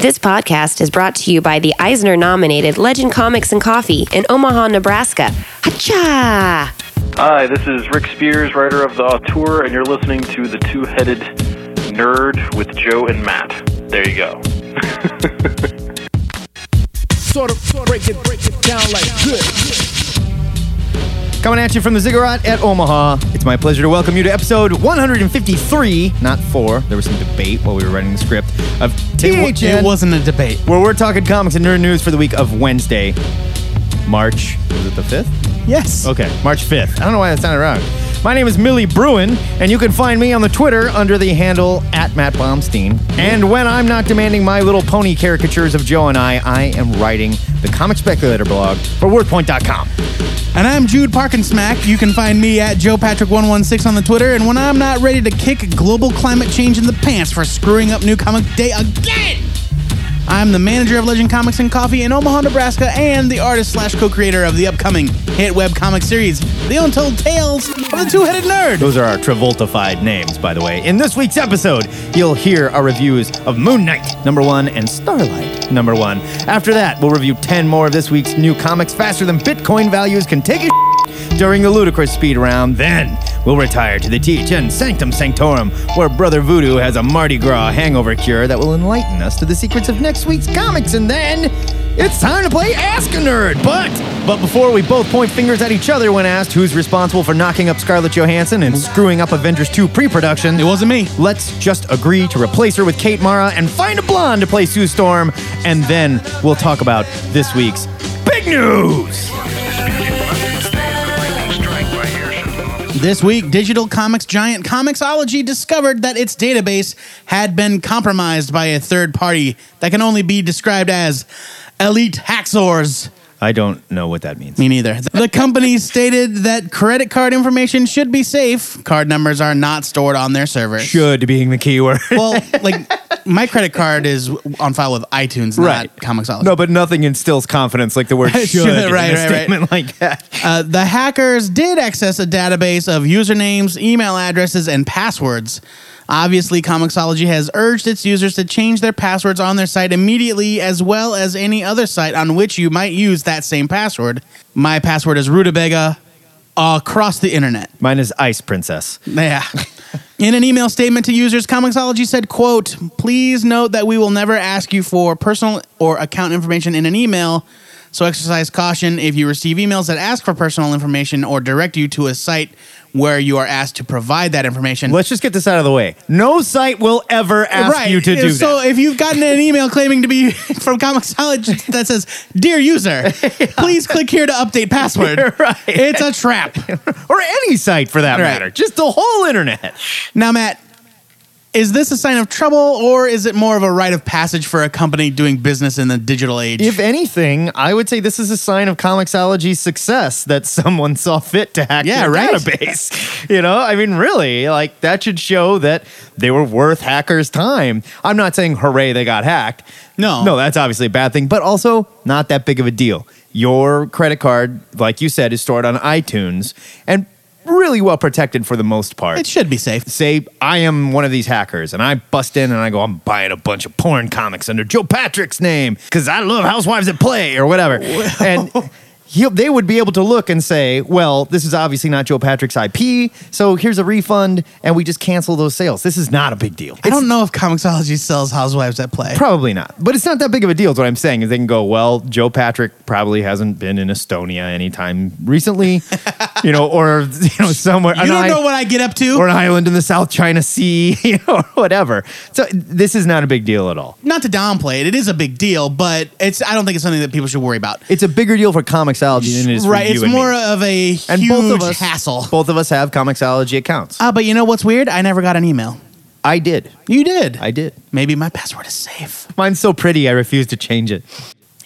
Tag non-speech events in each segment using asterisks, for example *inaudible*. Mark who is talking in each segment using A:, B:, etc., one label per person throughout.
A: This podcast is brought to you by the Eisner nominated Legend Comics and Coffee in Omaha, Nebraska. Hacha!
B: Hi, this is Rick Spears, writer of The Auteur, and you're listening to The Two Headed Nerd with Joe and Matt. There you go. *laughs*
C: Sort of, sort break it, break it down like this.
D: Coming at you from the Ziggurat at Omaha. It's my pleasure to welcome you to episode 153, not four. There was some debate while we were writing the script of THN,
E: It wasn't a debate.
D: where we're talking comics and nerd news for the week of Wednesday, March. Was it the 5th?
E: Yes.
D: Okay, March 5th. I don't know why that sounded wrong. My name is Millie Bruin, and you can find me on the Twitter under the handle at Matt Baumstein. And when I'm not demanding my little pony caricatures of Joe and I, I am writing the Comic Speculator blog for WordPoint.com.
E: And I'm Jude Parkinsmack. You can find me at Joe Patrick116 on the Twitter. And when I'm not ready to kick global climate change in the pants for screwing up New Comic Day again, I'm the manager of Legend Comics and Coffee in Omaha, Nebraska, and the artist slash co-creator of the upcoming hit web comic series, The Untold Tales of the Two-Headed Nerd.
D: Those are our Travoltified names, by the way. In this week's episode, you'll hear our reviews of Moon Knight, number one, and Starlight, number one. After that, we'll review 10 more of this week's new comics faster than Bitcoin values can take a *laughs* during the ludicrous speed round. Then we'll retire to the THN Sanctum Sanctorum, where Brother Voodoo has a Mardi Gras hangover cure that will enlighten us to the secrets of next week's comics. And then it's time to play Ask a Nerd. But but before we both point fingers at each other when asked who's responsible for knocking up Scarlett Johansson and screwing up Avengers 2 pre-production,
E: It wasn't me.
D: Let's just agree to replace her with Kate Mara and find a blonde to play Sue Storm, and then we'll talk about this week's big news.
E: This week, digital comics giant Comixology discovered that its database had been compromised by a third party that can only be described as elite hacksaws.
D: I don't know what that means.
E: Me neither. The company stated that credit card information should be safe. Card numbers are not stored on their servers.
D: Should being the key word. *laughs*
E: Well, like my credit card is on file with iTunes, Right. not Comixology.
D: No, but nothing instills confidence like the word *laughs* should,
E: Should,
D: in
E: right,
D: a
E: right, right.
D: statement like that.
E: Uh, the hackers did access a database of usernames, email addresses, and passwords. Obviously, Comixology has urged its users to change their passwords on their site immediately, as well as any other site on which you might use that same password. My password is rutabaga across the internet.
D: Mine is Ice Princess.
E: Yeah. In an email statement to users, Comixology said, quote, please note that we will never ask you for personal or account information in an email. So exercise caution if you receive emails that ask for personal information or direct you to a site where you are asked to provide that information.
D: Let's just get this out of the way. No site will ever ask you to do
E: so
D: that.
E: So if you've gotten an email claiming to be *laughs* from Comixology that says, "Dear user, *laughs* please click here to update password," *laughs*
D: Right.
E: it's a trap.
D: or any site for that
E: Right.
D: matter. Just the whole internet.
E: Now, Matt, is this a sign of trouble or is it more of a rite of passage for a company doing business in the digital age?
D: If anything, I would say this is a sign of Comixology's success that *laughs* someone saw fit to hack
E: Yeah,
D: their
E: right.
D: database. *laughs* You know, I mean, really, like that should show that they were worth hackers' time. I'm not saying hooray they got hacked.
E: No.
D: no, that's obviously a bad thing, but also not that big of a deal. Your credit card, like you said, is stored on iTunes and really well protected for the most part
E: it should be safe.
D: say I am one of these hackers and I bust in and I go, I'm buying a bunch of porn comics under Joe Patrick's name because I love Housewives at Play or whatever. And *laughs* he, they would be able to look and say, well, this is obviously not Joe Patrick's IP, so here's a refund and we just cancel those sales. This is not a big deal.
E: I don't know if Comixology sells Housewives at Play.
D: Probably not. But it's not that big of a deal, is what I'm saying. Is they can go, well, Joe Patrick probably hasn't been in Estonia anytime recently, *laughs* you know, or, you know, somewhere.
E: you
D: an
E: don't
D: i-
E: know what I get up to.
D: or an island in the South China Sea, *laughs* you know, or whatever. So this is not a big deal at all.
E: Not to downplay it, it is a big deal, but it's I don't think it's something that people should worry about.
D: It's a bigger deal for Comixology than it is for
E: right,
D: you
E: it's
D: and
E: more
D: me.
E: of a
D: and
E: huge
D: both of us,
E: hassle.
D: Both of us have Comixology accounts.
E: Ah, but you know what's weird? I never got an email.
D: I did.
E: You did.
D: I did.
E: Maybe my password is safe.
D: Mine's so pretty, I refuse to change it.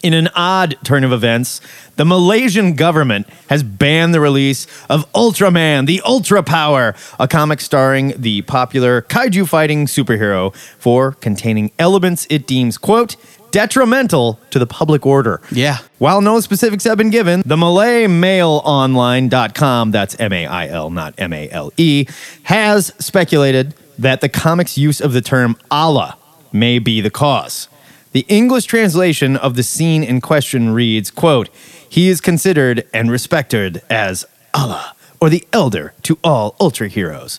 D: In an odd turn of events, the Malaysian government has banned the release of Ultraman, the Ultra Power, a comic starring the popular kaiju fighting superhero for containing elements it deems, quote, detrimental to the public order.
E: Yeah.
D: While no specifics have been given, the Malay MailOnline.com, that's M A I L, not M A L E, has speculated that the comic's use of the term Allah may be the cause. The English translation of the scene in question reads, quote, He is considered and respected as Allah, or the elder to all ultra heroes.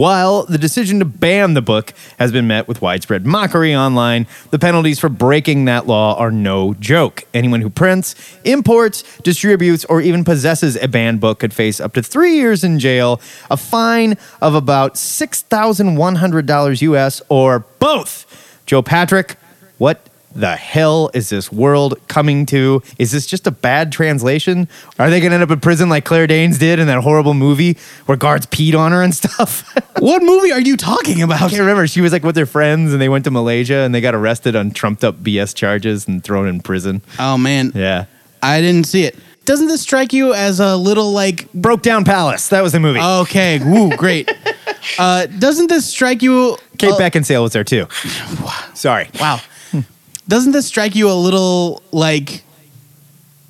D: While the decision to ban the book has been met with widespread mockery online, the penalties for breaking that law are no joke. Anyone who prints, imports, distributes, or even possesses a banned book could face up to three years in jail, a fine of about $6,100 US, or both. Joe Patrick, what the hell is this world coming to? Is this just a bad translation? Are they going to end up in prison like Claire Danes did in that horrible movie where guards peed on her and stuff? *laughs*
E: What movie are you talking about?
D: I can't remember. She was like with her friends and they went to Malaysia and they got arrested on trumped up BS charges and thrown in prison.
E: Oh man,
D: Yeah.
E: I didn't see it. Doesn't this strike you as a little like
D: Broke Down Palace. That was the movie.
E: okay, woo, *laughs* great? uh, doesn't this strike you?
D: Kate
E: uh,
D: Beckinsale was there too. *sighs* Sorry.
E: Wow. Doesn't this strike you a little like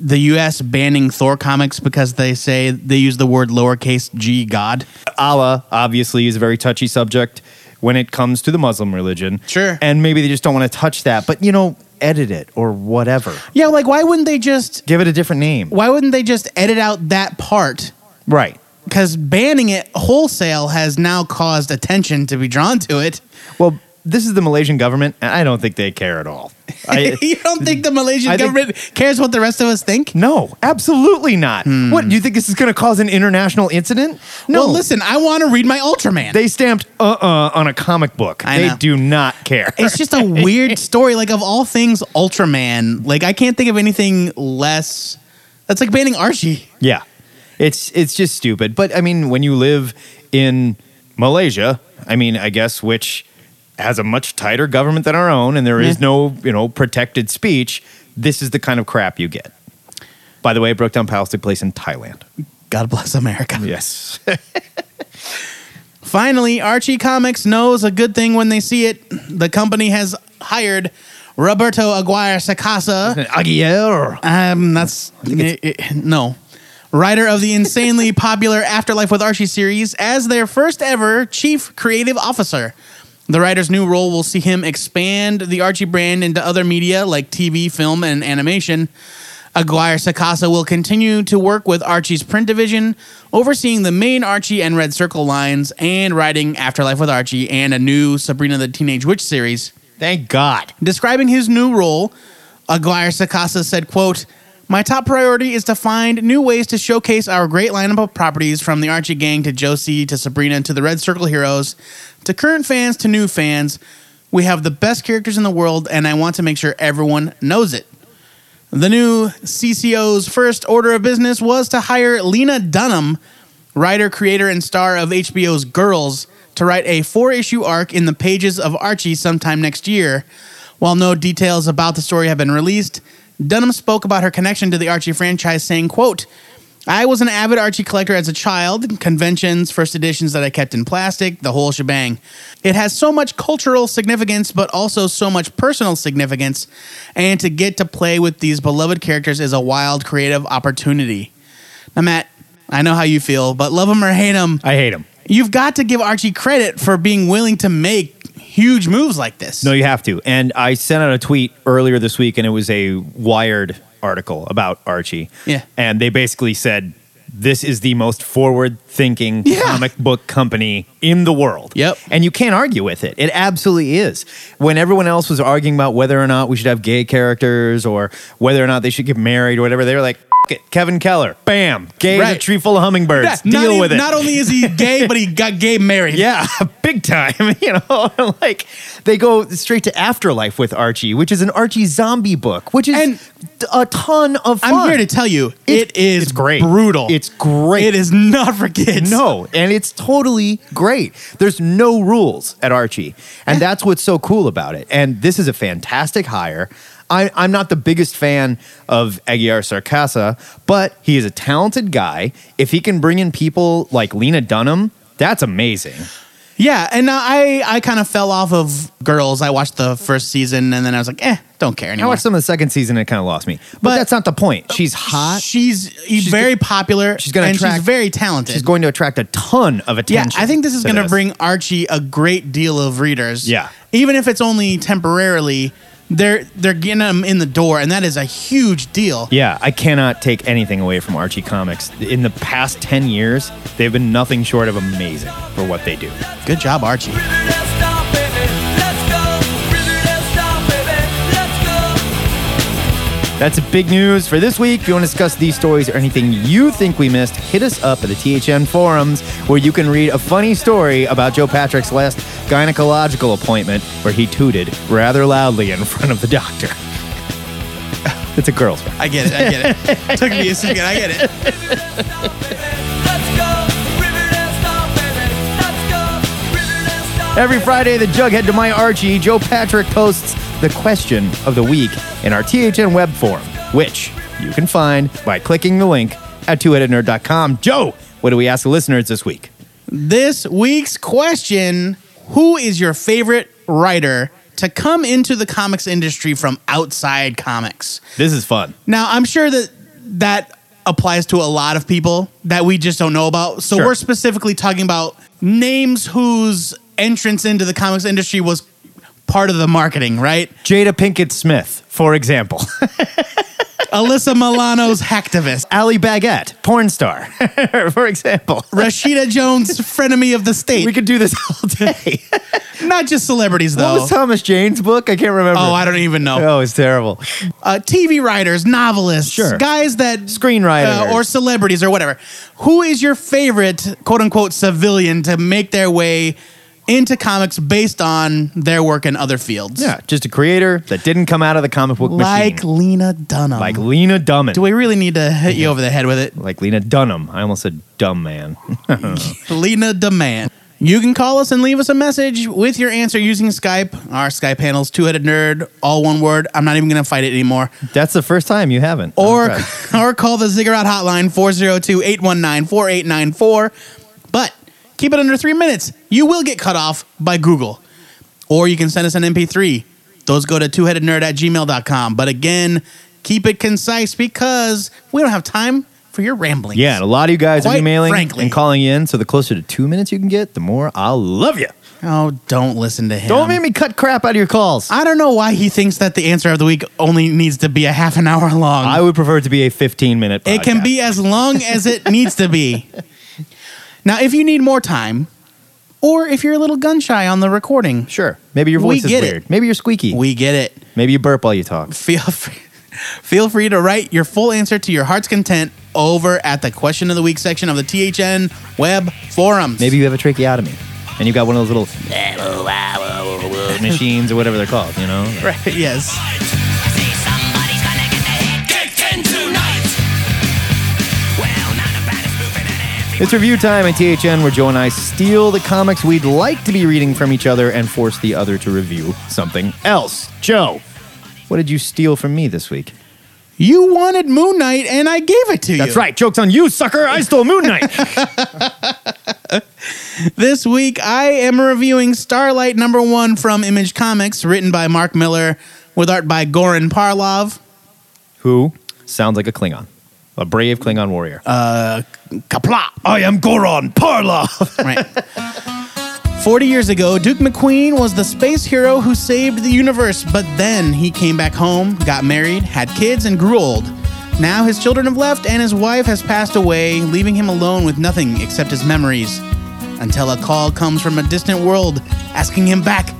E: the U.S. banning Thor comics because they say they use the word lowercase g God?
D: Allah obviously is a very touchy subject when it comes to the Muslim religion.
E: Sure.
D: And maybe they just don't want to touch that. But, you know, edit it or whatever.
E: Yeah, like why wouldn't they just
D: Give it a different name.
E: why wouldn't they just edit out that part?
D: Right.
E: Because banning it wholesale has now caused attention to be drawn to it.
D: Well, this is the Malaysian government, and I don't think they care at all. *laughs* I,
E: you don't think the Malaysian
D: I think-
E: government cares what the rest of us think?
D: no, absolutely not. What, do you think this is going to cause an international incident? No.
E: Well, listen, I want to read my Ultraman.
D: They stamped uh uh on a comic book.
E: I
D: they
E: know.
D: do not care.
E: it's just a weird *laughs* story. Like of all things, Ultraman. Like I can't think of anything less. That's like banning Archie.
D: Yeah. It's it's just stupid. But I mean, when you live in Malaysia, I mean, I guess which has a much tighter government than our own and there is no, you know, protected speech, this is the kind of crap you get. By the way, Broke Down Palace took place in Thailand.
E: God bless America.
D: Yes. *laughs*
E: Finally, Archie Comics knows a good thing when they see it. The company has hired Roberto Aguirre Sacasa.
D: Aguirre.
E: Um, that's eh, eh, no. Writer of the insanely popular Afterlife with Archie series as their first ever chief creative officer. The writer's new role will see him expand the Archie brand into other media like TV, film, and animation. Aguirre Sacasa will continue to work with Archie's print division, overseeing the main Archie and Red Circle lines, and writing Afterlife with Archie and a new Sabrina the Teenage Witch series.
D: Thank God.
E: Describing his new role, Aguirre Sacasa said, quote, My top priority is to find new ways to showcase our great lineup of properties from the Archie gang to Josie to Sabrina to the Red Circle heroes to current fans to new fans. We have the best characters in the world, and I want to make sure everyone knows it. The new CCO's first order of business was to hire Lena Dunham, writer, creator, and star of HBO's Girls, to write a four issue arc in the pages of Archie sometime next year. While no details about the story have been released, Dunham spoke about her connection to the Archie franchise, saying, quote, I was an avid Archie collector as a child, conventions, first editions that I kept in plastic, the whole shebang. It has so much cultural significance, but also so much personal significance, and to get to play with these beloved characters is a wild creative opportunity. Now, Matt, I know how you feel, but love them or hate them,
D: I hate him.
E: you've got to give Archie credit for being willing to make huge moves like this.
D: No, you have to. And I sent out a tweet earlier this week, and it was a Wired article about Archie.
E: Yeah.
D: And they basically said, this is the most forward thinking
E: Yeah.
D: comic book company in the world.
E: Yep.
D: And you can't argue with it. It absolutely is. When everyone else was arguing about whether or not we should have gay characters or whether or not they should get married or whatever, they were like, "F- it. Kevin Keller, bam, gay in a
E: Right.
D: tree full of hummingbirds.
E: Not
D: Deal
E: e-
D: with it.
E: Not only is he gay, but he got gay married. *laughs*
D: Yeah, *laughs* big time. *laughs* You know, like they go straight to Afterlife with Archie, which is an Archie zombie book, which is
E: And
D: a ton of fun.
E: I'm here to tell you,
D: It's-
E: it is
D: it's great.
E: brutal.
D: It's great.
E: It is not for kids.
D: No, and it's totally great. There's no rules at Archie, and that's what's so cool about it. And this is a fantastic hire. I, I'm not the biggest fan of Aguirre Sarcasa, but he is a talented guy. If he can bring in people like Lena Dunham, that's amazing.
E: Yeah, and I I kind of fell off of Girls. I watched the first season and then I was like, eh, don't care anymore.
D: I watched some of the second season and it kind of lost me. But,
E: But-
D: that's not the point. She's hot.
E: She's, she's very popular.
D: she's gonna
E: and
D: attract-
E: she's very talented.
D: She's going to attract a ton of attention. yeah.
E: I think this is
D: to
E: going to bring Archie a great deal of readers.
D: Yeah.
E: even if it's only temporarily. They're they're getting them in the door, and that is a huge deal.
D: Yeah, I cannot take anything away from Archie Comics. In the past 10 years, they've been nothing short of amazing for what they do.
E: Good job, Archie.
D: That's big news for this week. If you want to discuss these stories or anything you think we missed, hit us up at the THN forums where you can read a funny story about Joe Patrick's last gynecological appointment where he tooted rather loudly in front of the doctor. *laughs* it's a girl's
E: I get it. I get it. *laughs* Took me a second. I get it.
D: Every Friday, the Jughead to my Archie, Joe Patrick posts the question of the week in our THN web forum, which you can find by clicking the link at twoheadednerd.com. Joe, what do we ask the listeners this week?
E: This week's question Who is your favorite writer to come into the comics industry from outside comics?
D: This is fun.
E: Now, I'm sure that that applies to a lot of people that we just don't know about. So
D: Sure.
E: we're specifically talking about names whose entrance into the comics industry was part of the marketing, right?
D: Jada Pinkett Smith, for example. *laughs*
E: Alyssa Milano's hacktivist.
D: Ali Baguette, porn star, *laughs* for example.
E: Rashida Jones, frenemy of the state.
D: We could do this *laughs* all day.
E: Not just celebrities, though.
D: what was Thomas Jane's book? I can't remember.
E: oh, I don't even know.
D: Oh, it's terrible.
E: uh, TV writers, novelists,
D: Sure.
E: guys that
D: Screenwriters.
E: uh, or celebrities or whatever. Who is your favorite quote unquote civilian to make their way into comics based on their work in other fields?
D: Yeah, just a creator that didn't come out of the comic book
E: like
D: machine.
E: Lena Dunham.
D: Like Lena Dunham.
E: Do we really need to hit you over the head with it?
D: like Lena Dunham. I almost said dumb man. *laughs* *laughs*
E: Lena Demand. You can call us and leave us a message with your answer using Skype. Our Skype handle's two headed nerd, all one word. I'm not even going to fight it anymore.
D: That's the first time you haven't.
E: Or *laughs* or call the Ziggurat hotline 402-819-4894. But keep it under three minutes. You will get cut off by Google. Or you can send us an MP3. Those go to twoheadednerd at gmail.com. But again, keep it concise because we don't have time for your rambling.
D: yeah, and a lot of you guys are emailing
E: frankly.
D: and calling in. So the closer to two minutes you can get, the more I'll love you.
E: Oh, don't listen to him.
D: Don't make me cut crap out of your calls.
E: I don't know why he thinks that the answer of the week only needs to be a half an hour long.
D: I would prefer it to be a 15 minute.
E: It can be as long as it needs to be. *laughs* Now, if you need more time, or if you're a little gun shy on the recording,
D: Sure. Maybe your
E: We
D: voice is
E: get it.
D: weird. Maybe you're squeaky.
E: we get it.
D: Maybe you burp while you talk.
E: Feel free, *laughs* feel free to write your full answer to your heart's content over at the question of the week section of the THN web forums.
D: Maybe you have a tracheotomy and you've got one of those little *laughs* machines or whatever they're called, you know? *laughs*
E: right? Yes.
D: It's review time at THN where Joe and I steal the comics we'd like to be reading from each other and force the other to review something else. Joe, what did you steal from me this week?
E: You wanted Moon Knight, and I gave it to you.
D: That's right. Joke's on you, sucker. I stole Moon Knight. *laughs*
E: This week, I am reviewing Starlight number one from Image Comics, written by Mark Millar, with art by Goran Parlov.
D: Who sounds like a Klingon, a brave Klingon warrior.
E: Uh, Kapla!
D: I am Goron Parlov. *laughs*
E: Right. 40 years ago, Duke McQueen was the space hero who saved the universe, but then he came back home, got married, had kids, and grew old. Now his children have left and his wife has passed away, leaving him alone with nothing except his memories. Until a call comes from a distant world asking him back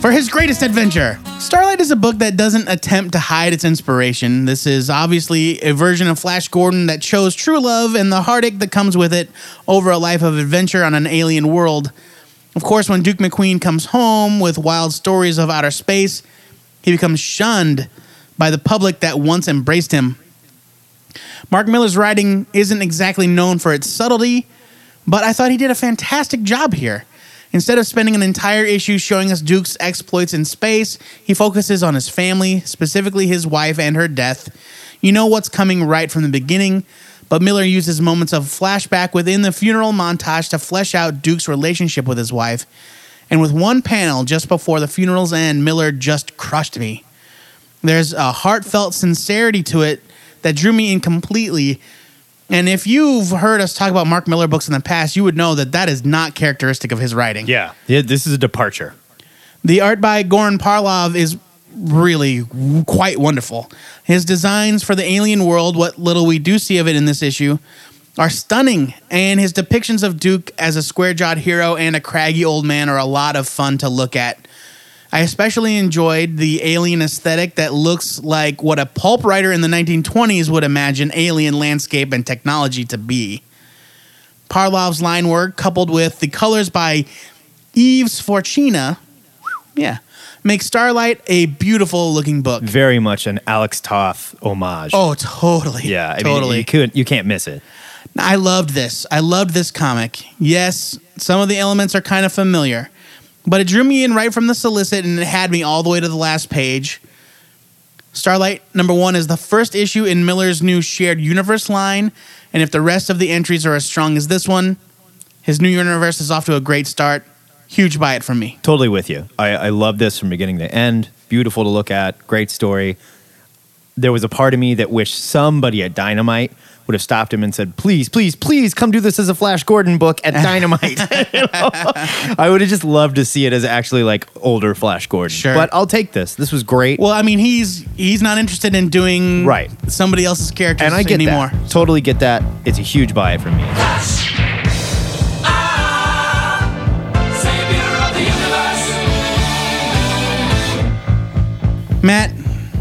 E: for his greatest adventure. Starlight is a book that doesn't attempt to hide its inspiration. This is obviously a version of Flash Gordon that shows true love and the heartache that comes with it over a life of adventure on an alien world. Of course, when Duke McQueen comes home with wild stories of outer space, he becomes shunned by the public that once embraced him. Mark Millar's writing isn't exactly known for its subtlety, but I thought he did a fantastic job here. Instead of spending an entire issue showing us Duke's exploits in space, he focuses on his family, specifically his wife and her death. You know what's coming right from the beginning, but Millar uses moments of flashback within the funeral montage to flesh out Duke's relationship with his wife. And with one panel just before the funeral's end, Millar just crushed me. There's a heartfelt sincerity to it that drew me in completely. And if you've heard us talk about Mark Millar books in the past, you would know that that is not characteristic of his writing.
D: yeah. yeah. This is a departure.
E: The art by Goran Parlov is really quite wonderful. His designs for the alien world, what little we do see of it in this issue, are stunning, and his depictions of Duke as a square jawed hero and a craggy old man are a lot of fun to look at. I especially enjoyed the alien aesthetic that looks like what a pulp writer in the 1920s would imagine alien landscape and technology to be. Parlov's line work, coupled with the colors by Yves Fortuna, yeah, makes Starlight a beautiful looking book.
D: Very much an Alex Toth homage.
E: Oh, totally.
D: yeah, I
E: totally.
D: mean, you could you can't miss it.
E: I loved this. I loved this comic. Yes, some of the elements are kind of familiar, but it drew me in right from the solicit and it had me all the way to the last page. Starlight number one is the first issue in Millar's new shared universe line, and if the rest of the entries are as strong as this one, his new universe is off to a great start. Huge buy it from me.
D: Totally with you. I, I love this from beginning to end. Beautiful to look at. Great story. There was a part of me that wished somebody at Dynamite would have stopped him and said, "Please, please, please, come do this as a Flash Gordon book at *laughs* Dynamite." You *laughs* know? I would have just loved to see it as actually like older Flash Gordon.
E: Sure.
D: But I'll take this. This was great,
E: Well, I mean, he's he's not interested in doing
D: Right.
E: somebody else's characters
D: and I get
E: anymore.
D: that. Totally get that. It's a huge buy from me.
E: Matt,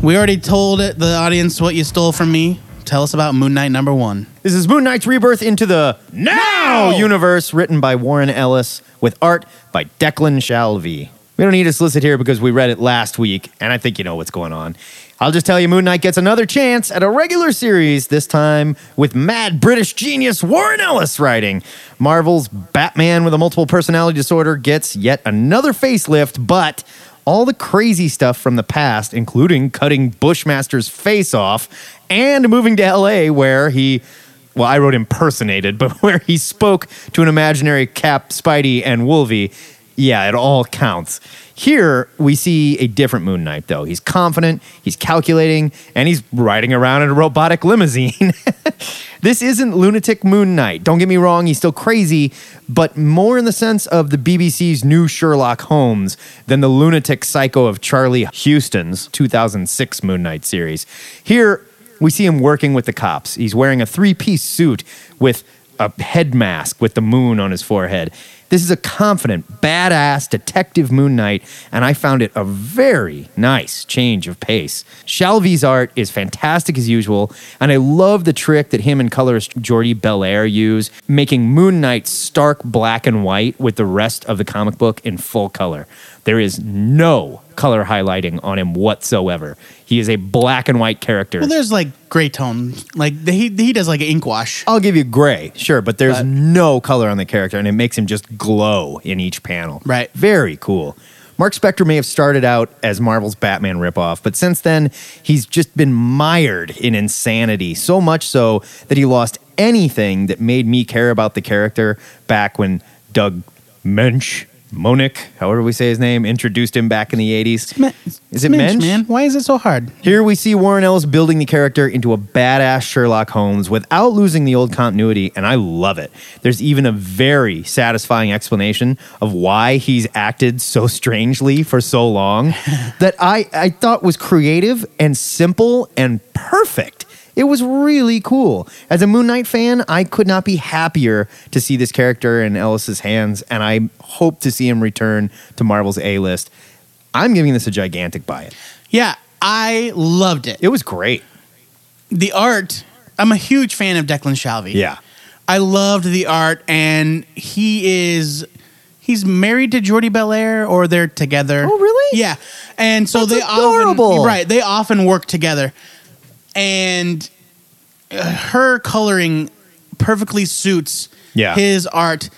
E: we already told it, the audience what you stole from me. Tell us about Moon Knight number one.
D: This is Moon Knight's rebirth into the Now universe, written by Warren Ellis with art by Declan Shalvey. We don't need to solicit here because we read it last week, and I think you know what's going on. I'll just tell you Moon Knight gets another chance at a regular series, this time with mad British genius Warren Ellis writing. Marvel's Batman with a multiple personality disorder gets yet another facelift, but all the crazy stuff from the past, including cutting Bushmaster's face off and moving to LA where he, well, I wrote impersonated, *laughs* but where he spoke to an imaginary Cap, Spidey, and Wolvie. Yeah, it all counts. Here, we see a different Moon Knight, though. He's confident, he's calculating, and he's riding around in a robotic limousine. *laughs* this isn't lunatic Moon Knight. Don't get me wrong, he's still crazy, but more in the sense of the BBC's new Sherlock Holmes than the lunatic psycho of Charlie Huston's 2006 Moon Knight series. Here, we see him working with the cops. He's wearing a three piece suit with a head mask with the moon on his forehead. This is a confident, badass detective Moon Knight, and I found it a very nice change of pace. Shalvey's art is fantastic as usual, and I love the trick that him and colorist Jordie Bellaire use, making Moon Knight stark black and white with the rest of the comic book in full color. There is no color highlighting on him whatsoever. He is a black and white character.
E: Well, there's like gray tone. Like he he does like ink wash.
D: I'll give you gray, sure, but there's
E: But-
D: no color on the character, and it makes him just glow in each panel.
E: Right.
D: Very cool. Mark Spector may have started out as Marvel's Batman ripoff, but since then, he's just been mired in insanity, so much so that he lost anything that made me care about the character back when Doug Mensch, Monick, however we say his name, introduced him back in the 80s.
E: Me-
D: Is it
E: Mensch,
D: Mensch?
E: man? Why is it so hard?
D: Here we see Warren Ellis building the character into a badass Sherlock Holmes without losing the old continuity, and I love it. There's even a very satisfying explanation of why he's acted so strangely for so long *laughs* that I, I thought was creative and simple and perfect. It was really cool. As a Moon Knight fan, I could not be happier to see this character in Ellis's hands, and I hope to see him return to Marvel's A list. I'm giving this a gigantic buy it.
E: Yeah, I loved it.
D: It was great.
E: The art. I'm a huge fan of Declan Shalvey.
D: Yeah.
E: I loved the art, and he is he's married to Jordie Bellaire, or they're together.
D: Oh, really?
E: Yeah, and so
D: That's
E: they
D: adorable.
E: often right they often work together, and uh, her coloring perfectly suits
D: Yeah.
E: his art.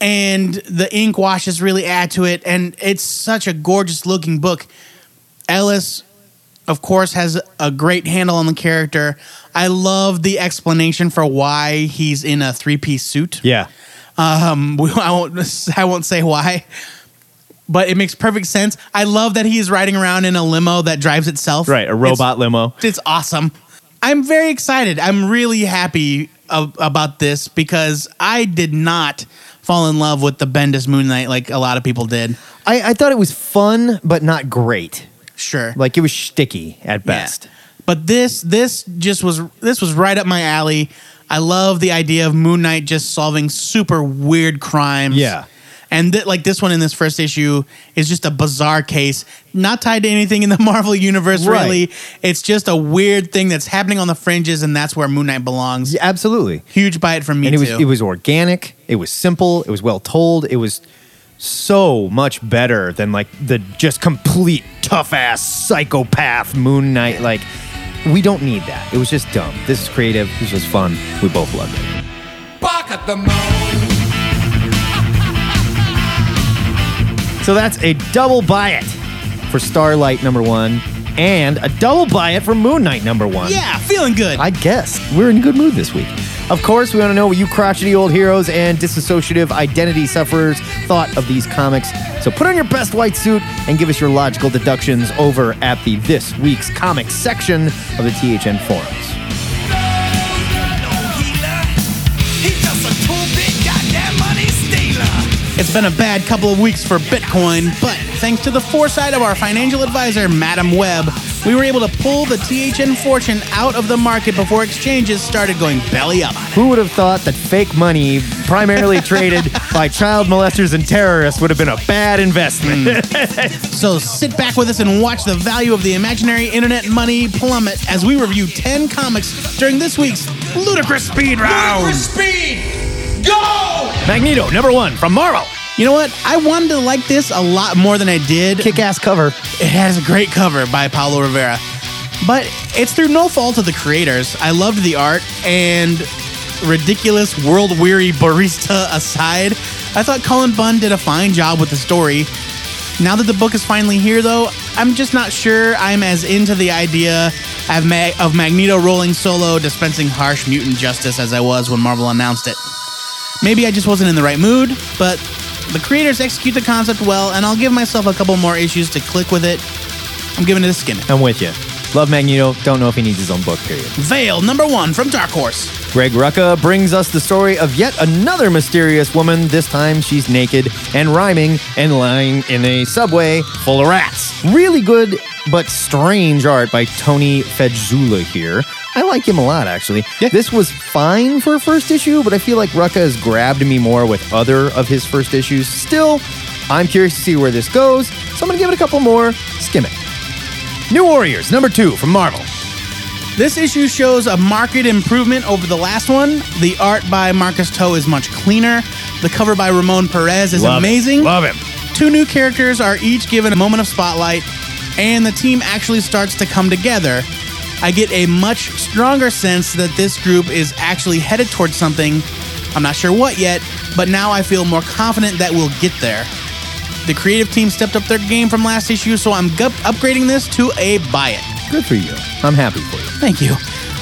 E: And the ink washes really add to it, and it's such a gorgeous looking book. Ellis, of course, has a great handle on the character. I love the explanation for why he's in a three piece suit.
D: Yeah.
E: Um, *laughs* I won't I won't say why, but it makes perfect sense. I love that he is riding around in a limo that drives itself.
D: Right. A robot limo.
E: It's, it's awesome. I'm very excited. I'm really happy ab- about this because I did not fall in love with the Bendis Moon Knight like a lot of people did.
D: I, I thought it was fun, but not great.
E: Sure.
D: Like it was sticky at best.
E: Yeah. But this this just was this was right up my alley. I love the idea of Moon Knight just solving super weird crimes.
D: Yeah.
E: And th- like this one in this first issue is just a bizarre case, not tied to anything in the *laughs* Marvel universe.
D: Right.
E: Really, it's just a weird thing that's happening on the fringes, and that's where Moon Knight belongs.
D: Yeah, absolutely.
E: Huge bite from me
D: and it was it was organic. It was simple. It was well told. It was so much better than like the just complete tough ass psychopath Moon Knight. Like we don't need that. It was just dumb. This is creative. This was fun. We both loved it.
C: Bark at the moon.
D: So that's a double buy it for Starlight number one, and a double buy it for Moon Knight number one.
E: yeah, feeling good.
D: I guess we're in a good mood this week. Of course, we want to know what you crotchety old heroes and disassociative identity sufferers thought of these comics. So put on your best white suit and give us your logical deductions over at the This Week's Comics section of the THN forums.
E: It's been a bad couple of weeks for Bitcoin, but thanks to the foresight of our financial advisor, Madam Webb, we were able to pull the THN fortune out of the market before exchanges started going belly up.
D: Who would have thought that fake money, primarily *laughs* traded by child molesters and terrorists, would have been a bad investment? Hmm.
E: So sit back with us and watch the value of the imaginary internet money plummet as we review 10 comics during this week's ludicrous speed round.
C: Speed. Go.
D: Magneto, number one from Marvel.
E: You know what? I wanted to like this a lot more than I did.
D: Kick ass cover.
E: It has a great cover by Paolo Rivera. But it's through no fault of the creators. I loved the art and ridiculous, world weary barista aside, I thought Cullen Bunn did a fine job with the story. Now that the book is finally here, though, I'm just not sure I'm as into the idea of, Ma- of Magneto rolling solo dispensing harsh mutant justice as I was when Marvel announced it. Maybe I just wasn't in the right mood, but the creators execute the concept well, and I'll give myself a couple more issues to click with it. I'm giving it a skim it.
D: I'm with you. Love Magneto. Don't know if he needs his own book, period.
E: Veil, number one from Dark Horse.
D: Greg Rucka brings us the story of yet another mysterious woman. This time she's naked and rhyming and lying in a subway full of rats. Really good but strange art by Toni Fejzula here. I like him a lot, actually. This was fine for a first issue, but I feel like Rucka has grabbed me more with other of his first issues. Still, I'm curious to see where this goes, so I'm going to give it a couple more. Skim it. New Warriors, number two from Marvel.
E: This issue shows a marked improvement over the last one. The art by Marcus To is much cleaner. The cover by Ramon Perez is
D: Love it.
E: amazing.
D: Love him.
E: Two new characters are each given a moment of spotlight, and the team actually starts to come together. I get a much stronger sense that this group is actually headed towards something. I'm not sure what yet, but now I feel more confident that we'll get there. The creative team stepped up their game from last issue, so I'm upgrading this to a buy it.
D: Good for you. I'm happy for you.
E: Thank you.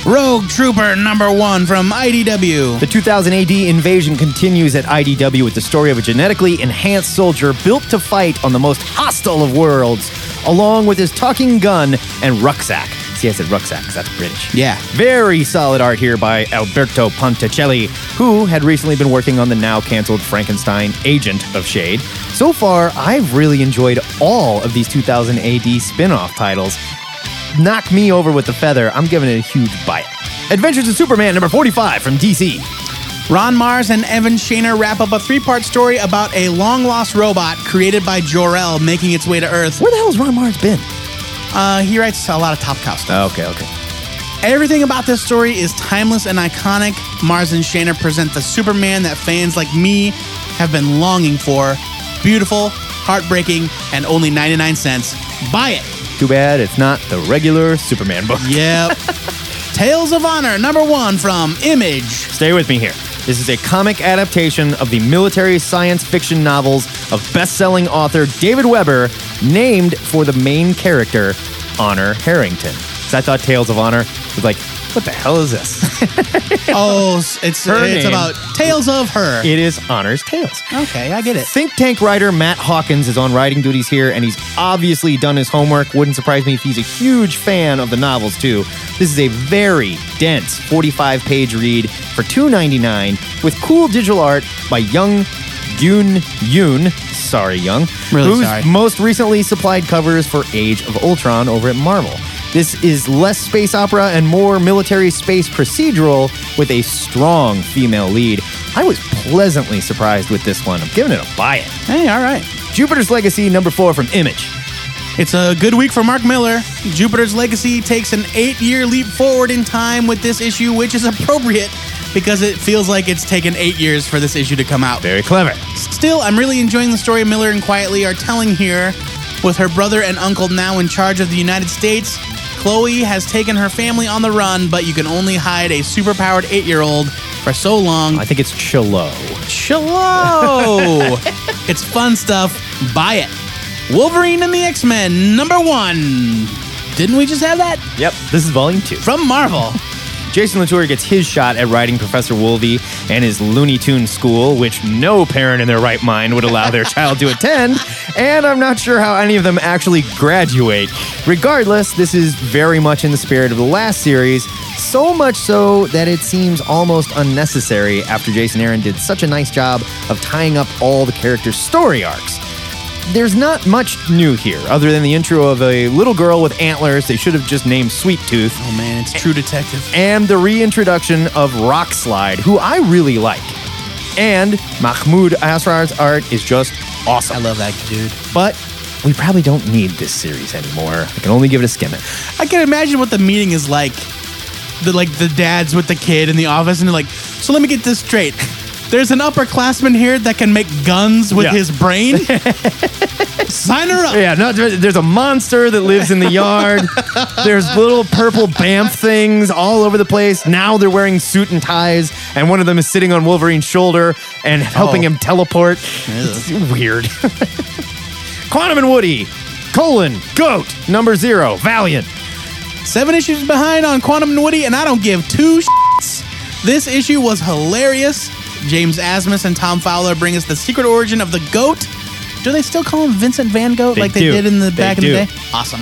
E: Rogue Trooper number one from IDW.
D: The 2000 AD invasion continues at IDW with the story of a genetically enhanced soldier built to fight on the most hostile of worlds, along with his talking gun and rucksack. See, I said rucksack 'cause that's British.
E: Yeah.
D: Very solid art here by Alberto Ponticelli, who had recently been working on the now canceled Frankenstein Agent of Shade. So far, I've really enjoyed all of these 2000 AD spin off titles. Knock me over with the feather. I'm giving it a huge bite. Adventures of Superman number 45 from DC.
E: Ron Marz and Evan Shaner wrap up a three part story about a long lost robot created by Jor-El making its way to Earth.
D: Where the hell's Ron Marz been?
E: Uh, he writes a lot of Top Cow stuff.
D: Okay, okay.
E: Everything about this story is timeless and iconic. Marz and Shaner present the Superman that fans like me have been longing for. Beautiful, heartbreaking, and only 99 cents. Buy it.
D: Too bad it's not the regular Superman book.
E: Yep. *laughs* Tales of Honor, number one from Image.
D: Stay with me here. This is a comic adaptation of the military science fiction novels of best-selling author David Weber, named for the main character, Honor Harrington. So I thought Tales of Honor was like, what the hell is this? *laughs*
E: Oh, it's
D: Her
E: it's
D: name.
E: about Tales of Her.
D: it is Honor's Tales.
E: Okay, I get it.
D: Think tank writer Matt Hawkins is on writing duties here, and he's obviously done his homework. Wouldn't surprise me if he's a huge fan of the novels too. This is a very dense 45-page read for $2.99 with cool digital art by young Yoon Yoon, sorry, Young,
E: Really
D: who's
E: sorry.
D: most recently supplied covers for Age of Ultron over at Marvel. This is less space opera and more military space procedural with a strong female lead. I was pleasantly surprised with this one. I'm giving it a buy it.
E: Hey, all right.
D: Jupiter's Legacy, number four from Image.
E: It's a good week for Mark Millar. Jupiter's Legacy takes an eight year leap forward in time with this issue, which is appropriate because it feels like it's taken eight years for this issue to come out.
D: Very clever.
E: Still, I'm really enjoying the story Millar and Quitely are telling here. With her brother and uncle now in charge of the United States, Chloe has taken her family on the run, but you can only hide a superpowered eight year old for so long.
D: I think it's Chilo.
E: Chilo! *laughs* it's fun stuff. Buy it. Wolverine and the X Men, number one. Didn't we just have that?
D: Yep, this is volume two.
E: From Marvel.
D: Jason Latour gets his shot at writing Professor Wolvie and his Looney Tune school, which no parent in their right mind would allow their child to attend. And I'm not sure how any of them actually graduate. Regardless, this is very much in the spirit of the last series, so much so that it seems almost unnecessary after Jason Aaron did such a nice job of tying up all the characters' story arcs. There's not much new here, other than the intro of a little girl with antlers they should have just named Sweet Tooth
E: Oh man, it's True Detective.
D: and the reintroduction of Rock Slide, who I really like. And Mahmoud Asrar's art is just awesome.
E: I love that dude.
D: But we probably don't need this series anymore. I can only give it a skim it.
E: I can imagine what the meeting is like. The like the dads with the kid in the office, and they're like, "So let me get this straight. There's an upperclassman here that can make guns with
D: Yeah.
E: his brain. *laughs* Sign her up."
D: Yeah, no, there- there's a monster that lives in the yard. there's little purple BAMF things all over the place. Now they're wearing suit and ties, and one of them is sitting on Wolverine's shoulder and helping
E: Oh.
D: him teleport. It's weird. *laughs* Quantum and Woody, colon, goat, number zero, Valiant.
E: Seven issues behind on Quantum and Woody, and I don't give two shits. This issue was hilarious. James Asmus and Tom Fowler bring us the secret origin of the goat. Do they still call him Vincent Van Goat
D: They
E: like they
D: do.
E: did in the
D: They
E: back in the day? Awesome.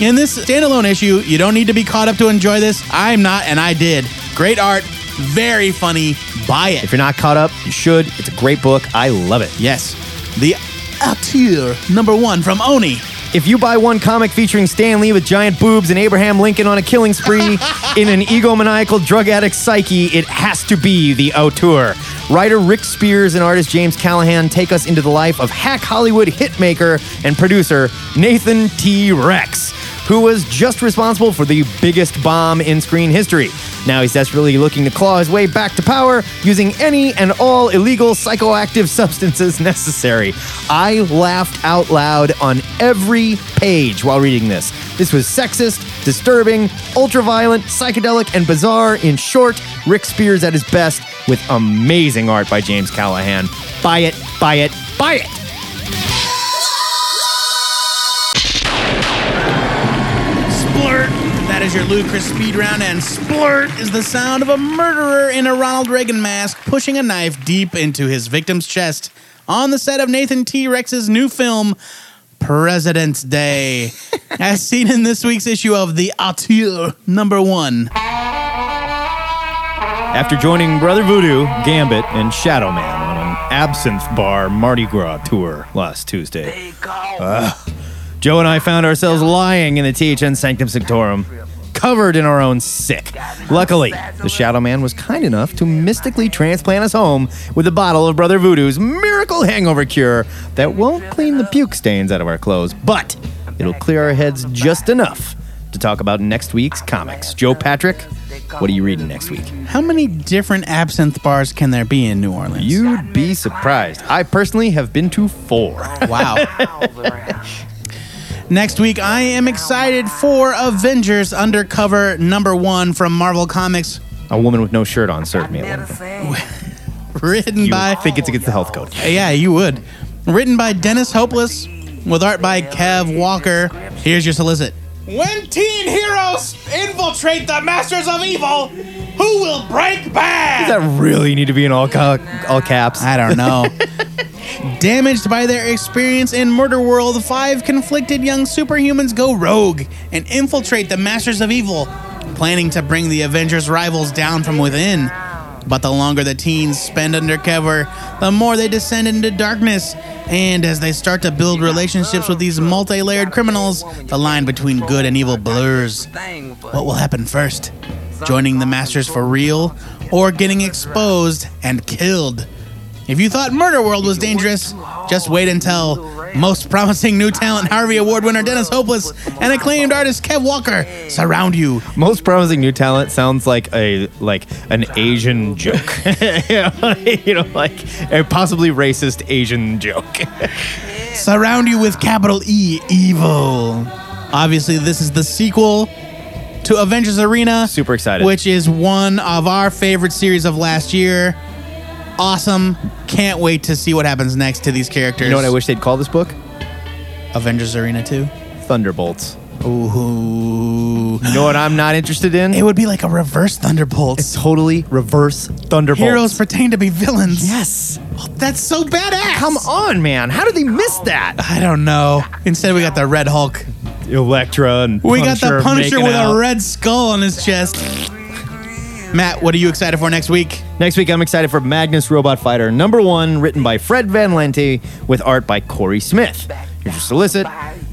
E: In this standalone issue, you don't need to be caught up to enjoy this. I'm not, and I did. Great art, very funny. Buy it.
D: If you're not caught up, you should. It's a great book. I love it.
E: Yes. The Auteur number one from Oni.
D: If you buy one comic featuring Stan Lee with giant boobs and Abraham Lincoln on a killing spree *laughs* in an egomaniacal drug addict psyche, it has to be the auteur. Writer Rick Spears and artist James Callahan take us into the life of hack Hollywood hitmaker and producer Nathan T. Rex, who was just responsible for the biggest bomb in screen history. Now he's desperately looking to claw his way back to power using any and all illegal psychoactive *laughs* substances necessary. I laughed out loud on every page while reading this. This was sexist, disturbing, ultra-violent, psychedelic, and bizarre. In short, Rick Spears at his best with amazing art by James Callahan. Buy it, buy it, buy it!
E: Your ludicrous speed round, and splurt is the sound of a murderer in a Ronald Reagan mask pushing a knife deep into his victim's chest on the set of Nathan T. Rex's new film, President's Day, *laughs* as seen in this week's issue of The Auteur number one.
D: After joining Brother Voodoo, Gambit, and Shadow Man on an Absinthe Bar Mardi Gras tour last Tuesday, Ugh. Joe and I found ourselves lying in the THN Sanctum Sanctorum, covered in our own sick. Luckily, the Shadow Man was kind enough to mystically transplant us home with a bottle of Brother Voodoo's miracle hangover cure that won't clean the puke stains out of our clothes, but it'll clear our heads just enough to talk about next week's comics. Joe Patrick, what are you reading next week?
E: How many different absinthe bars can there be in New Orleans?
D: You'd be surprised. I personally have been to four.
E: Wow. *laughs* Next week, I am excited for Avengers Undercover number one from Marvel Comics,
D: A woman with no shirt on served me one point. *laughs*
E: written
D: You
E: by.
D: think it's against the health code.
E: Yeah, you would. Written by Dennis Hopeless, with art by Kev Walker. Here's your solicit. When teen heroes infiltrate the masters of evil, who will break bad?
D: Does that really need to be in all, ca- all caps?
E: I don't know. *laughs* Damaged by their experience in Murder World, five conflicted young superhumans go rogue and infiltrate the Masters of Evil, planning to bring the Avengers' rivals down from within. But the longer the teens spend undercover, the more they descend into darkness. And as they start to build relationships with these multi layered criminals, the line between good and evil blurs. What will happen first? Joining the Masters for real, or getting exposed and killed? If you thought Murder World was dangerous, just wait until most promising new talent Harvey Award winner Dennis Hopeless and acclaimed artist Kev Walker surround you.
D: Most promising new talent sounds like a like an Asian joke. you, *laughs* know, *laughs* you know, like a possibly racist Asian joke. *laughs*
E: Surround you with capital E, evil. Obviously, this is the sequel to Avengers Arena.
D: Super excited.
E: Which is one of our favorite series of last year. Awesome. Can't wait to see what happens next to these characters.
D: You know what I wish they'd call this book?
E: Avengers Arena 2.
D: Thunderbolts.
E: Ooh.
D: You know what I'm not interested in?
E: It would be like a reverse Thunderbolts.
D: It's totally reverse Thunderbolts.
E: Heroes pretend to be villains.
D: Yes.
E: Oh, that's so badass.
D: Come on, man. How did they miss that?
E: I don't know. Instead, we got the Red Hulk.
D: Elektra and
E: We got the Punisher with
D: out.
E: a red skull on his chest. Matt, what are you excited for next week?
D: Next week, I'm excited for Magnus Robot Fighter number one, written by Fred Van Lente, with art by Corey Smith. Here's your solicit.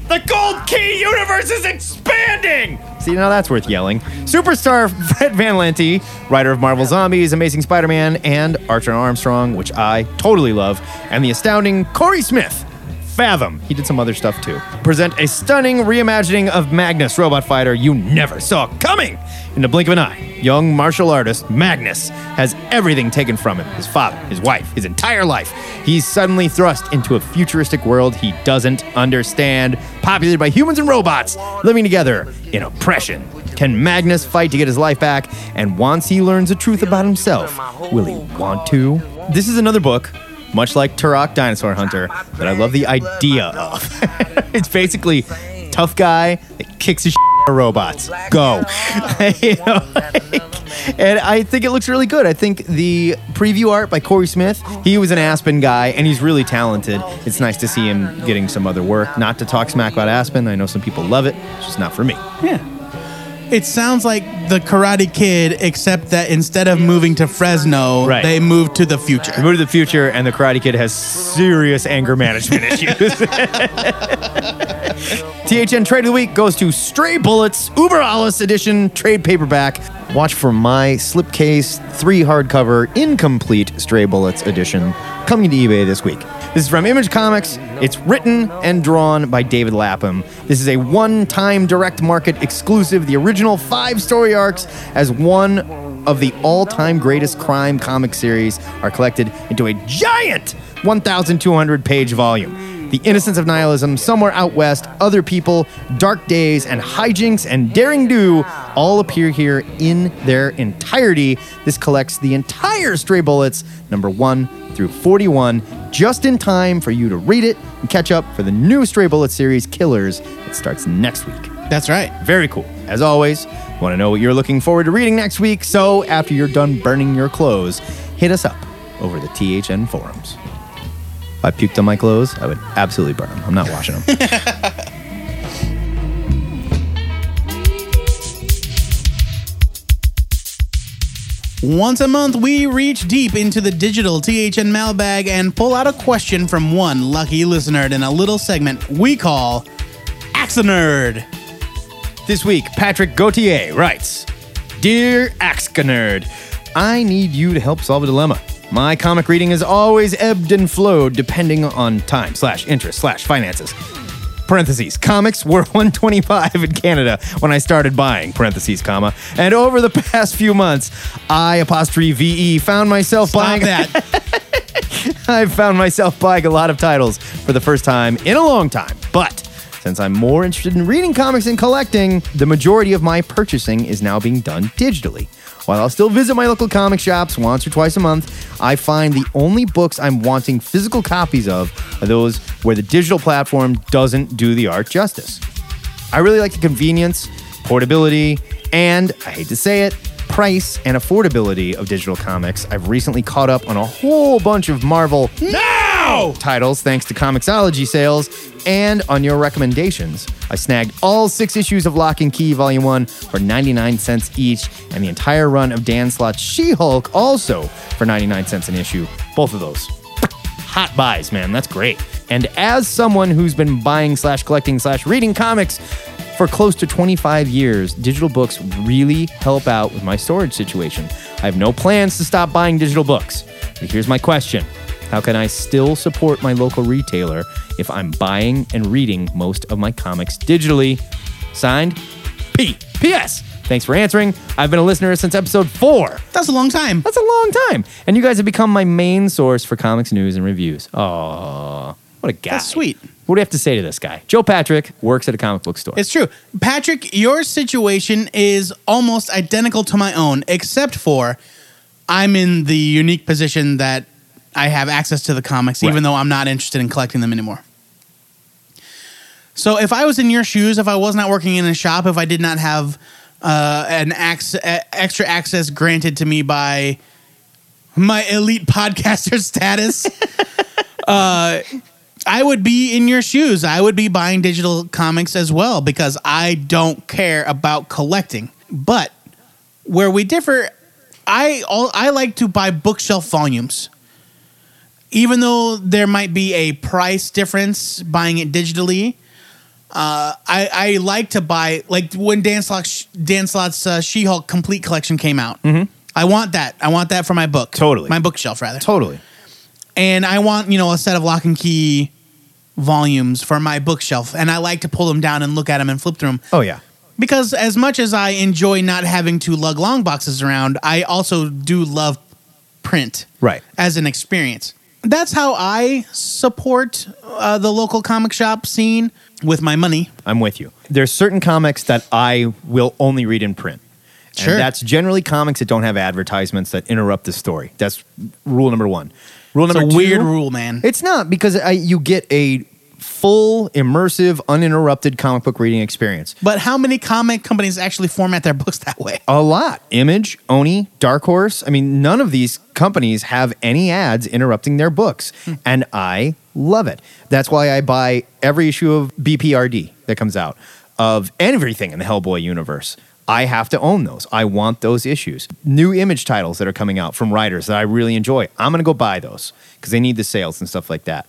D: The Gold Key universe is expanding! See, now that's worth yelling. Superstar *laughs* Fred Van Lente, writer of Marvel Zombies, Amazing Spider Man, and Archer Armstrong, which I totally love, and the astounding Corey Smith. Fathom. He did some other stuff too. Present a stunning reimagining of Magnus Robot Fighter you never saw coming. In the blink of an eye, young martial artist Magnus has everything taken from him his father, his wife, his entire life. He's suddenly thrust into a futuristic world he doesn't understand, populated by humans and robots living together in oppression. Can Magnus fight to get his life back? And once he learns the truth about himself, will he want to? This is another book much like Turok Dinosaur Hunter, that I love the idea of. *laughs* it's basically tough guy that kicks his robots. Go. *laughs* You know, like- and I think it looks really good. I think the preview art by Corey Smith, he was an Aspen guy and he's really talented. It's nice to see him getting some other work. Not to talk smack about Aspen. I know some people love it. It's just not for me.
E: Yeah. It sounds like the Karate Kid, except that instead of moving to Fresno,
D: Right.
E: they moved to the future.
D: Move to the future, and the Karate Kid has serious anger management *laughs* issues. *laughs* THN Trade of the Week goes to Stray Bullets Uber Alles Edition trade paperback. Watch for my slipcase three hardcover incomplete Stray Bullets edition coming to eBay this week. This is from Image Comics. It's written and drawn by David Lapham. This is a one-time direct market exclusive. The original five story arcs as one of the all-time greatest crime comic series are collected into a giant 1,200 page volume. The Innocence of Nihilism, Somewhere Out West, Other People, Dark Days, and Hijinks and Daring Do all appear here in their entirety. This collects the entire Stray Bullets, number 1 through 41, just in time for you to read it and catch up for the new Stray Bullets series, Killers, that starts next week.
E: That's right.
D: Very cool. As always, want to know what you're looking forward to reading next week, so after you're done burning your clothes, hit us up over the THN forums. If I puked on my clothes, I would absolutely burn them. I'm not washing them. *laughs*
E: Once a month, we reach deep into the digital THN mailbag and pull out a question from one lucky listener in a little segment we call Ask a Nerd.
D: this week, Patrick Gauthier writes Dear Axcanerd, I need you to help solve a dilemma. My comic reading has always ebbed and flowed depending on time slash interest slash finances. Parentheses. Comics were *laughs* 125 in Canada when I started buying. Parentheses, comma. And over the *laughs* past few months, I apostrophe VE found myself
E: Stop
D: buying
E: that. *laughs*
D: I've found myself buying a lot of titles for the first time in a long time. But since I'm more interested in reading comics and collecting, the majority of my purchasing is now being done digitally. While I'll still visit my local comic shops once or twice a month, I find the only books I'm wanting physical copies of are those where the digital platform doesn't do the art justice. I really like the convenience, portability, and I hate to say it, price and affordability of digital comics. I've recently caught up on a whole bunch of Marvel now
E: No!
D: titles thanks to Comixology sales and on your recommendations. I snagged all six issues of Locke and Key Volume 1 for 99 cents each, and the entire run of Dan Slott's She Hulk also for 99 cents an issue. Both of those. Hot buys, man. That's great. And as someone who's been buying slash collecting slash reading comics for close to 25 years, digital books really help out with my storage situation. I have no plans to stop buying digital books. But here's my question How can I still support my local retailer if I'm buying and reading most of my comics digitally? Signed, P. P.S. Thanks for answering. I've been a listener since episode four.
E: That's a long time.
D: That's a long time. And you guys have become my main source for comics news and reviews. Oh, what a guy.
E: That's sweet.
D: What do you have to say to this guy? Joe Patrick works at a comic book store.
E: It's true. Patrick, your situation is almost identical to my own, except for I'm in the unique position that I have access to the comics,
D: Right.
E: even though I'm not interested in collecting them anymore. So if I was in your shoes, if I was not working in a shop, if I did not have uh, an ac- extra access granted to me by my elite *laughs* podcaster status, *laughs* uh, I would be in your shoes. I would be buying digital comics as well because I don't care about collecting. But where we differ, I all, I like to buy bookshelf volumes. Even though there might be a price difference buying it digitally, uh, I, I like to buy like when Dan Slott's, Dan Slott's uh, She-Hulk complete collection came out. I want that. I want that for my book.
D: Totally.
E: my bookshelf rather
D: totally.
E: And I want you know a set of Locke and Key volumes for my bookshelf, and I like to pull them down and look at them and flip through them
D: Oh, yeah.
E: because as much as I enjoy not having to lug long boxes around, I also do love print
D: Right.
E: as an experience. That's how I support uh, the local comic shop scene with my money.
D: I'm with you. There's certain comics that I will only read in print.
E: Sure.
D: And that's generally comics that don't have advertisements that interrupt the story. That's rule number one. Rule
E: It's
D: number
E: a
D: two,
E: weird rule, man.
D: It's not because I, you get a full, immersive, uninterrupted comic book reading experience.
E: But how many comic companies actually format their *laughs* books that way?
D: A lot. Image, Oni, Dark Horse. I mean, none of these companies have any ads interrupting their books. Hmm. And I love it. That's why I buy every issue of BPRD that comes out, of everything in the Hellboy universe. I have to own those. I want those issues. New image titles that are coming out from writers that I really enjoy. I'm going to go buy those because they need the sales and stuff like that.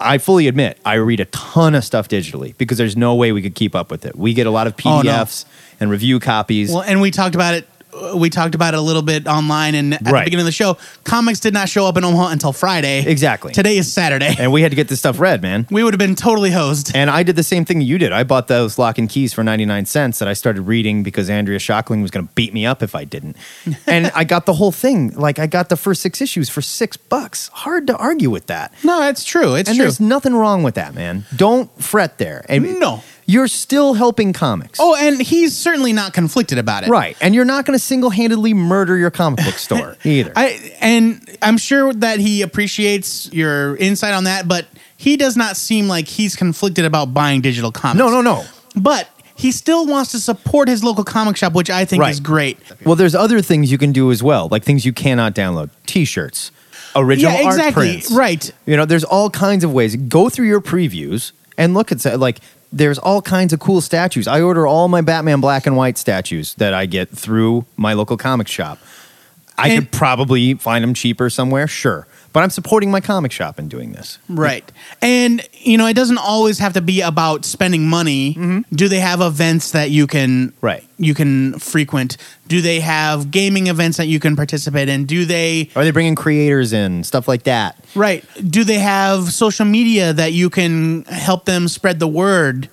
D: I fully admit I read a ton of stuff digitally because there's no way we could keep up with it. We get a lot of
E: Oh, no.
D: PDFs and review copies.
E: Well, and we talked about it. We talked about it a little bit online, and at the beginning of the show, comics did not show up in Omaha until Friday.
D: Exactly.
E: Today is Saturday.
D: and we had to get this stuff read, man.
E: we would have been totally hosed.
D: And I did the same thing you did. I bought those Locke and Keys for 99 cents that I started reading because Andrea Shockling was going to beat me up if I didn't. *laughs* and I got the whole thing. Like, I got the first six issues for six bucks. Hard to argue with that.
E: No, it's true. It's
D: and
E: true.
D: there's nothing wrong with that, man. Don't fret there. And
E: No.
D: You're still helping comics.
E: Oh, and he's certainly not conflicted about it.
D: Right. And you're not going to single handedly murder your comic book *laughs* store either.
E: I and I'm sure that he appreciates your insight on that, but he does not seem like he's conflicted about buying digital comics.
D: no, no, no.
E: But he still wants to support his local comic shop, which I think
D: Right.
E: is great.
D: Well, there's other things you can do as well, like things you cannot download t shirts, original
E: yeah,
D: art
E: exactly.
D: prints.
E: Right.
D: You know, there's all kinds of ways. Go through your previews and look at like there's all kinds of cool statues. I order all my Batman black and white statues that I get through my local comic shop. I
E: And-
D: could probably find them cheaper somewhere, sure. But I'm supporting my comic shop in doing this.
E: Right. And, you know, it doesn't always have to be about spending money. Do they have events that you can
D: Mm-hmm. Right.
E: you can frequent? Do they have gaming events that you can participate in? Do they
D: Are they bringing creators in, stuff like that?
E: right? Do they have social media that you can help them spread the word?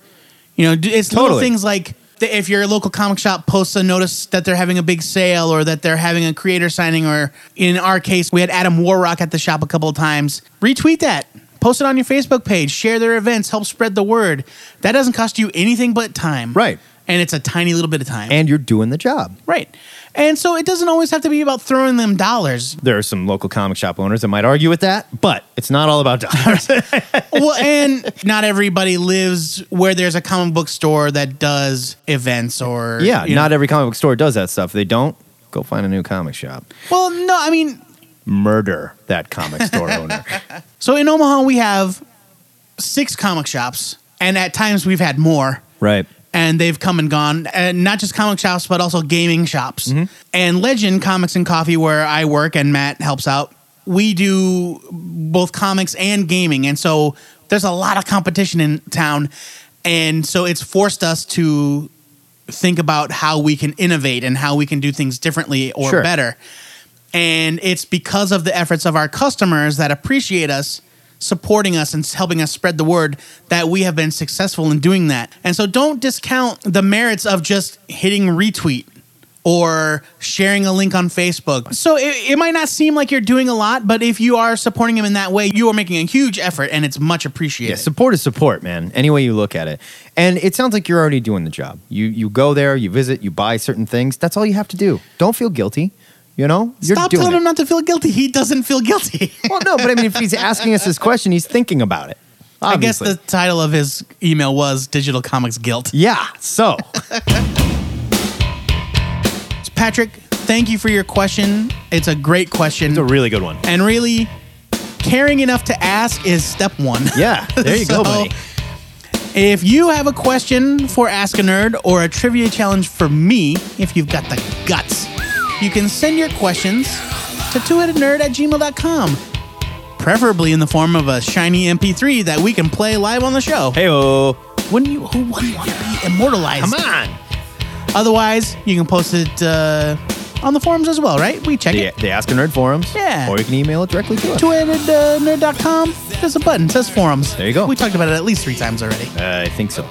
E: You know, it's little
D: Totally.
E: things like if your local comic shop posts a notice that they're having a big sale or that they're having a creator signing, or in our case, we had Adam Warrock at the shop a couple of times. Retweet that. Post it on your Facebook page. Share their events. Help spread the word. That doesn't cost you anything but time.
D: Right.
E: And it's a tiny little bit of time.
D: And you're doing the job.
E: right. And so it doesn't always have to be about throwing them dollars.
D: There are some local comic shop owners that might argue with that, but it's not all about dollars. *laughs*
E: well, and not everybody lives where there's a comic book store that does events or
D: yeah,
E: you know.
D: not every comic book store does that stuff. They don't. Go find a new comic shop.
E: Well, no, I mean,
D: murder that comic store owner. *laughs*
E: So in Omaha, we have six comic shops, and at times we've had more.
D: Right.
E: And they've come and gone, and not just comic shops, but also gaming shops. Mm-hmm. And Legend Comics and Coffee, where I work and Matt helps out, we do both comics and gaming. And so there's a lot of competition in town. And so it's forced us to think about how we can innovate and how we can do things differently or
D: Sure.
E: better. And it's because of the efforts of our customers that appreciate us, supporting us, and helping us spread the word that we have been successful in doing that. And so don't discount the merits of just hitting retweet or sharing a link on Facebook. So it, it might not seem like you're doing a lot, but if you are supporting them in that way, you are making a huge effort and it's much appreciated.
D: Yeah, support is support, man. Any way you look at it, and it sounds like you're already doing the job. You you go there, you visit, you buy certain things. That's all you have to do. Don't feel guilty. You know, you're
E: Stop
D: doing
E: telling
D: it.
E: him not to feel guilty. He doesn't feel guilty. *laughs*
D: well, no, but I mean, if he's asking us this question, he's thinking about it.
E: I guess the title of his email was Digital Comics Guilt.
D: yeah. *laughs* So
E: Patrick, thank you for your question. It's a great question.
D: it's a really good one.
E: and really, caring enough to ask is step one.
D: Yeah, there you *laughs* go, buddy.
E: If you have a question for Ask a Nerd or a trivia challenge for me, if you've got the guts, you can send your questions to twoheadednerd at gmail.com. Preferably in the form of a shiny MP3 that we can play live on the show.
D: Hey, oh,
E: Wouldn't you? Who wouldn't want to be immortalized?
D: come on.
E: Otherwise, you can post it uh, on the forums as well, right? We check
D: The,
E: it.
D: the Ask a Nerd forums.
E: Yeah.
D: Or you can email it directly to us.
E: Two-headednerd.com. There's a button. It says forums.
D: There you go.
E: We talked about it at least three times already.
D: Uh, I think so.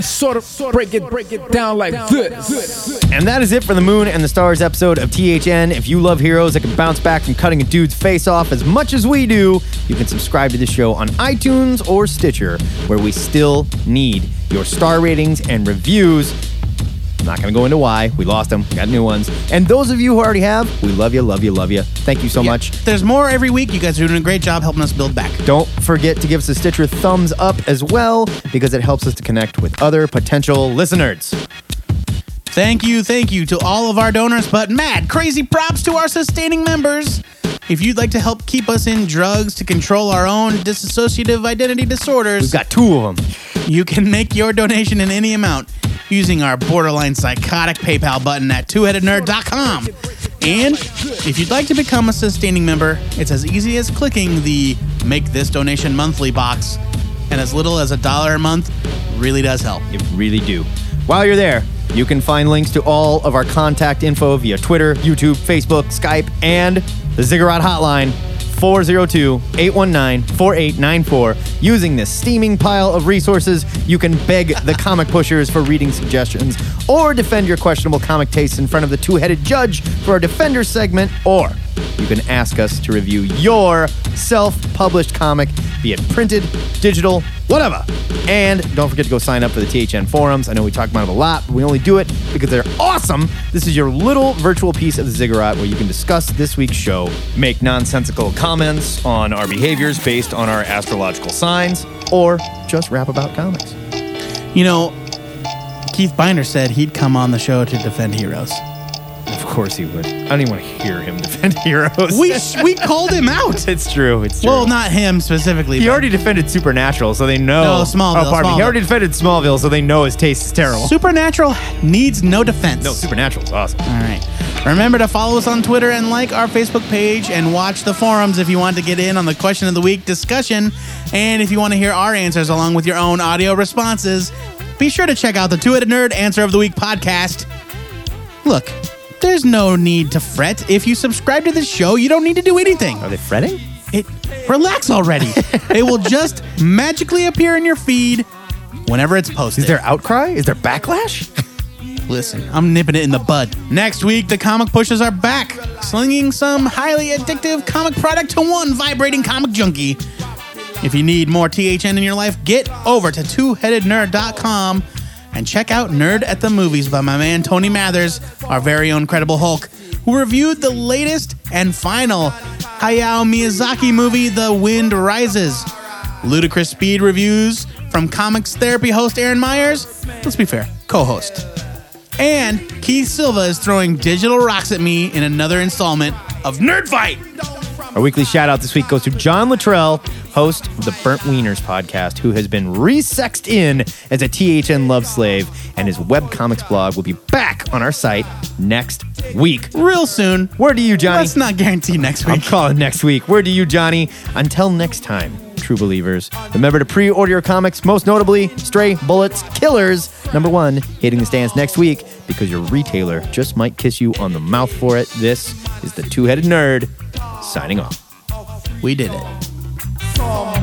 C: Sort of break it, break it down like this.
D: And that is it for the Moon and the Stars episode of THN. If you love heroes that can bounce back from cutting a dude's face off as much as we do, you can subscribe to the show on iTunes or Stitcher, where we still need your star ratings and reviews. Not going to go into why. We lost them. We got new ones. And those of you who already have, we love you, love you, love you. Thank you so
E: Yeah.
D: much.
E: There's more every week. You guys are doing a great job helping us build back.
D: Don't forget to give us a Stitcher thumbs up as well, because it helps us to connect with other potential listeners.
E: Thank you, thank you to all of our donors, but mad crazy props to our sustaining members. If you'd like to help keep us in drugs to control our own dissociative identity disorders,
D: We've got two of them.
E: you can make your donation in any amount using our borderline psychotic PayPal button at twoheadednerd.com. And if you'd like to become a sustaining member, it's as easy as clicking the Make This Donation Monthly box. And as little as a dollar a month really does help.
D: It really do. While you're there, you can find links to all of our contact info via Twitter, YouTube, Facebook, Skype, and the Ziggurat hotline 402 819 4894. Using this steaming pile of resources, you can beg the *laughs* comic pushers for reading suggestions or defend your questionable comic tastes in front of the two headed judge for our Defender segment, or you can ask us to review your self published comic, be it printed, digital, whatever. And don't forget to go sign up for the THN forums. I know we talk about it a lot, but we only do it because they're awesome. This is your little virtual piece of the Ziggurat where you can discuss this week's show, make nonsensical comments on our behaviors based on our astrological signs, or just rap about comics.
E: You know, Keith Binder said he'd come on the show to defend heroes.
D: Of course he would. I don't even want to hear him *laughs* defend heroes.
E: We we called him out. *laughs*
D: it's true. It's true.
E: Well, not him specifically.
D: He
E: but
D: already defended Supernatural, so they know.
E: No, Smallville,
D: Oh, pardon me. He
E: Smallville.
D: already defended Smallville, so they know his taste is terrible.
E: Supernatural needs no defense.
D: no, Supernatural is awesome.
E: All right. Remember to follow us on Twitter and like our Facebook page and watch the forums if you want to get in on the question of the week discussion. And if you want to hear our answers along with your own audio responses, be sure to check out the Two Headed Nerd Answer of the Week podcast. Look, there's no need to fret. If you subscribe to this show, you don't need to do anything.
D: Are they fretting?
E: It relax already. it will just magically appear in your feed whenever it's posted.
D: Is there outcry? Is there backlash?
E: Listen, I'm nipping it in the bud. Next week, the comic pushers are back, slinging some highly addictive comic product to one vibrating comic junkie. If you need more THN in your life, get over to twoheadednerd.com and check out Nerd at the Movies by my man Tony Mathers, our very own Credible Hulk, who reviewed the latest and final Hayao Miyazaki movie, The Wind Rises. Ludicrous speed reviews from comics therapy host Aaron Myers. Let's be fair, co host. And Keith Silva is throwing digital rocks at me in another installment of Nerd Fight.
D: Our weekly shout out this week goes to John Luttrell, host of the Burnt Wieners podcast, who has been resexed in as a THN love slave, and his webcomics blog will be back on our site next week.
E: Real soon.
D: Where do you, Johnny?
E: Let's not guarantee next week.
D: I'm calling next week. Where do you, Johnny? Until next time, true believers, remember to pre order your comics, most notably Stray Bullets Killers, number one, hitting the stands next week because your retailer just might kiss you on the mouth for it. This is the Two Headed Nerd signing off.
E: We did it.